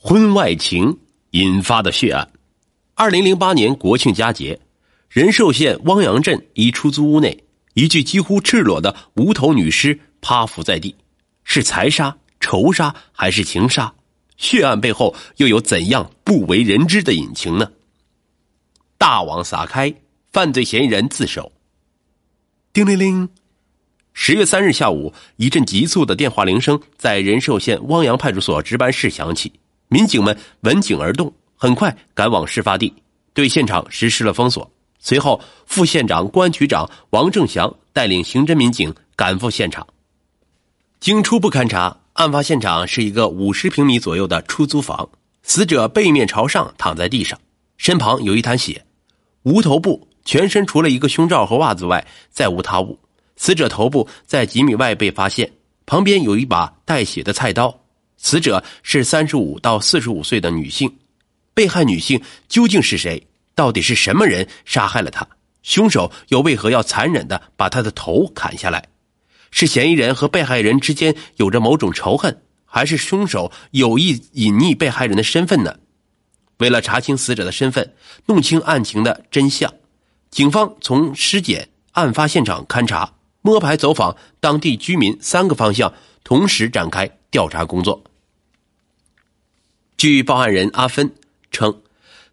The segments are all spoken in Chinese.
婚外情引发的血案。二零零八年国庆佳节，仁寿县汪洋镇一出租屋内，一具几乎赤裸的无头女尸趴伏在地，是财杀、仇杀还是情杀？血案背后又有怎样不为人知的隐情呢？大网撒开，犯罪嫌疑人自首。叮铃铃。十月三日下午，一阵急促的电话铃声在仁寿县汪洋派出所值班室响起。民警们闻警而动，很快赶往事发地，对现场实施了封锁。随后，副县长、公安局长王正祥带领刑侦民警赶赴现场。经初步勘查，案发现场是一个五十平米左右的出租房，死者背面朝上躺在地上，身旁有一滩血，无头部，全身除了一个胸罩和袜子外，再无他物。死者头部在几米外被发现，旁边有一把带血的菜刀。死者是三十五到四十五岁的女性，被害女性究竟是谁？到底是什么人杀害了她？凶手又为何要残忍的把她的头砍下来？是嫌疑人和被害人之间有着某种仇恨，还是凶手有意隐匿被害人的身份呢？为了查清死者的身份，弄清案情的真相，警方从尸检、案发现场勘查。摸排走访当地居民三个方向，同时展开调查工作。据报案人阿芬称，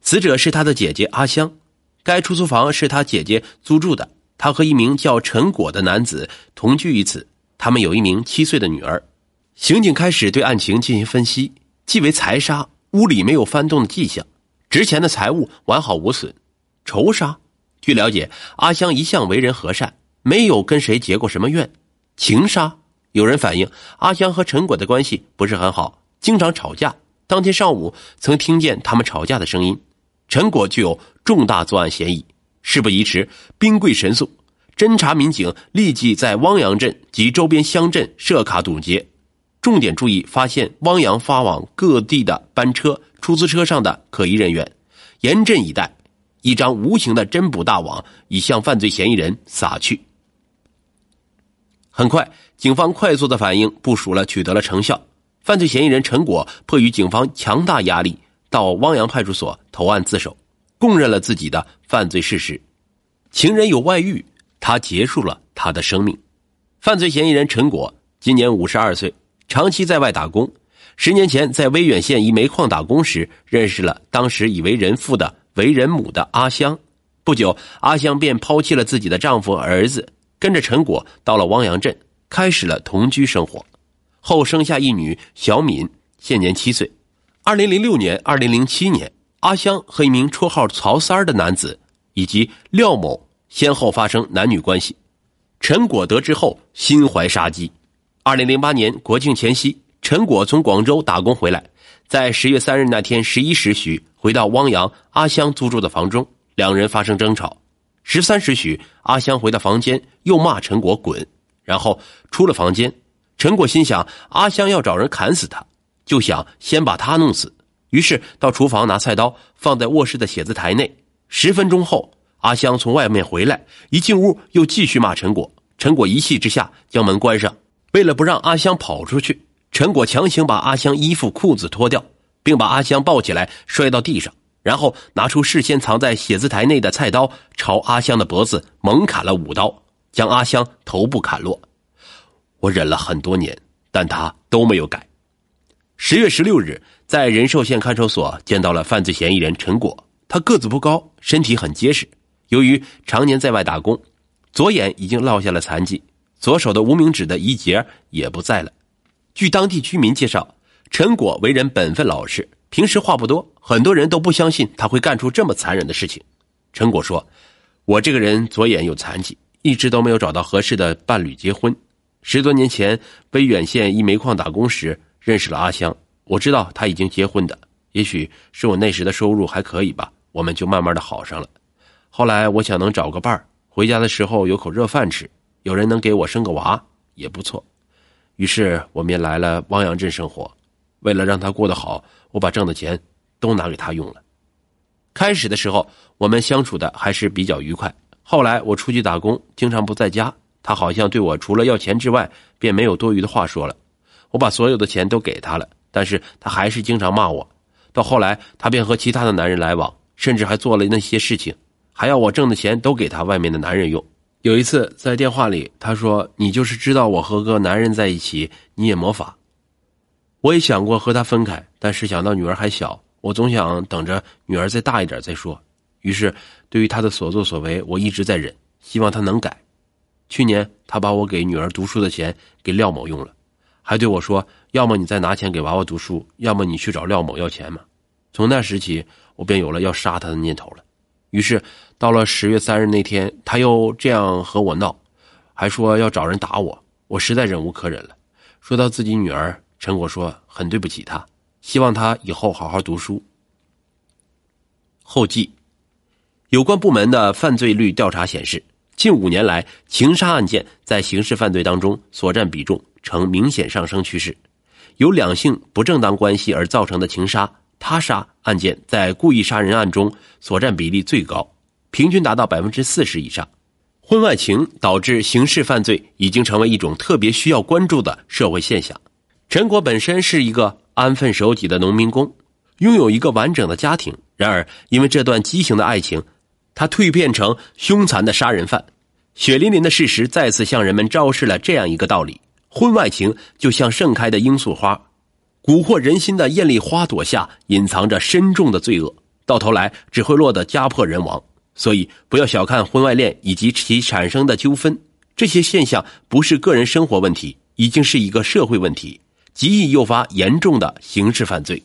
死者是他的姐姐阿香，该出租房是他姐姐租住的。他和一名叫陈果的男子同居于此，他们有一名七岁的女儿。刑警开始对案情进行分析，即为财杀，屋里没有翻动的迹象，值钱的财物完好无损；仇杀，据了解，阿香一向为人和善。没有跟谁结过什么怨，情杀。有人反映阿香和陈果的关系不是很好，经常吵架。当天上午曾听见他们吵架的声音，陈果具有重大作案嫌疑。事不宜迟，兵贵神速，侦查民警立即在汪洋镇及周边乡镇设卡堵截，重点注意发现汪洋发往各地的班车、出租车上的可疑人员，严阵以待，一张无形的侦捕大网已向犯罪嫌疑人撒去。很快，警方快速的反应部署了，取得了成效。犯罪嫌疑人陈果迫于警方强大压力，到汪洋派出所投案自首，供认了自己的犯罪事实。情人有外遇，他结束了他的生命。犯罪嫌疑人陈果今年五十二岁，长期在外打工。十年前在威远县一煤矿打工时，认识了当时已为人父的为人母的阿香。不久，阿香便抛弃了自己的丈夫儿子。跟着陈果到了汪洋镇，开始了同居生活，后生下一女小敏，现年七岁。二零零六年、二零零七年，阿香和一名绰号曹三儿的男子以及廖某先后发生男女关系。陈果得知后心怀杀机。二零零八年国庆前夕，陈果从广州打工回来，在十月三日那天十一时许回到汪洋阿香租住的房中，两人发生争吵。十三时许，阿香回到房间，又骂陈果滚，然后出了房间。陈果心想阿香要找人砍死他，就想先把他弄死，于是到厨房拿菜刀放在卧室的写字台内。十分钟后，阿香从外面回来，一进屋又继续骂陈果。陈果一气之下将门关上，为了不让阿香跑出去，陈果强行把阿香衣服裤子脱掉，并把阿香抱起来摔到地上。然后拿出事先藏在写字台内的菜刀，朝阿香的脖子猛砍了五刀，将阿香头部砍落。我忍了很多年，但他都没有改。十月十六日，在仁寿县看守所见到了犯罪嫌疑人陈果。他个子不高，身体很结实。由于常年在外打工，左眼已经落下了残疾，左手的无名指的一节也不在了。据当地居民介绍，陈果为人本分老实。平时话不多，很多人都不相信他会干出这么残忍的事情。陈果说：“我这个人左眼有残疾，一直都没有找到合适的伴侣结婚。十多年前，威远县一煤矿打工时认识了阿香，我知道他已经结婚的。也许是我那时的收入还可以吧，我们就慢慢的好上了。后来我想能找个伴儿，回家的时候有口热饭吃，有人能给我生个娃也不错。于是我们来了汪洋镇生活。”为了让他过得好，我把挣的钱都拿给他用了。开始的时候，我们相处的还是比较愉快。后来我出去打工，经常不在家，他好像对我除了要钱之外，便没有多余的话说了。我把所有的钱都给他了，但是他还是经常骂我，到后来，他便和其他的男人来往，甚至还做了那些事情，还要我挣的钱都给他外面的男人用。有一次在电话里，他说：“你就是知道我和个男人在一起，你也魔法。”我也想过和他分开，但是想到女儿还小，我总想等着女儿再大一点再说。于是，对于她的所作所为，我一直在忍，希望她能改。去年，她把我给女儿读书的钱给廖某用了，还对我说：“要么你再拿钱给娃娃读书，要么你去找廖某要钱嘛。”从那时起，我便有了要杀她的念头了。于是，到了十月三日那天，他又这样和我闹，还说要找人打我。我实在忍无可忍了，说到自己女儿。陈果说：“很对不起她，希望他以后好好读书。”后记：有关部门的犯罪率调查显示，近五年来，情杀案件在刑事犯罪当中所占比重呈明显上升趋势。由两性不正当关系而造成的情杀、他杀案件，在故意杀人案中所占比例最高，平均达到百分之四十以上。婚外情导致刑事犯罪已经成为一种特别需要关注的社会现象。陈果本身是一个安分守己的农民工，拥有一个完整的家庭。然而，因为这段畸形的爱情，他蜕变成凶残的杀人犯。血淋淋的事实再次向人们昭示了这样一个道理：婚外情就像盛开的罂粟花，蛊惑人心的艳丽花朵下隐藏着深重的罪恶，到头来只会落得家破人亡。所以，不要小看婚外恋以及其产生的纠纷，这些现象不是个人生活问题，已经是一个社会问题。极易诱发严重的刑事犯罪。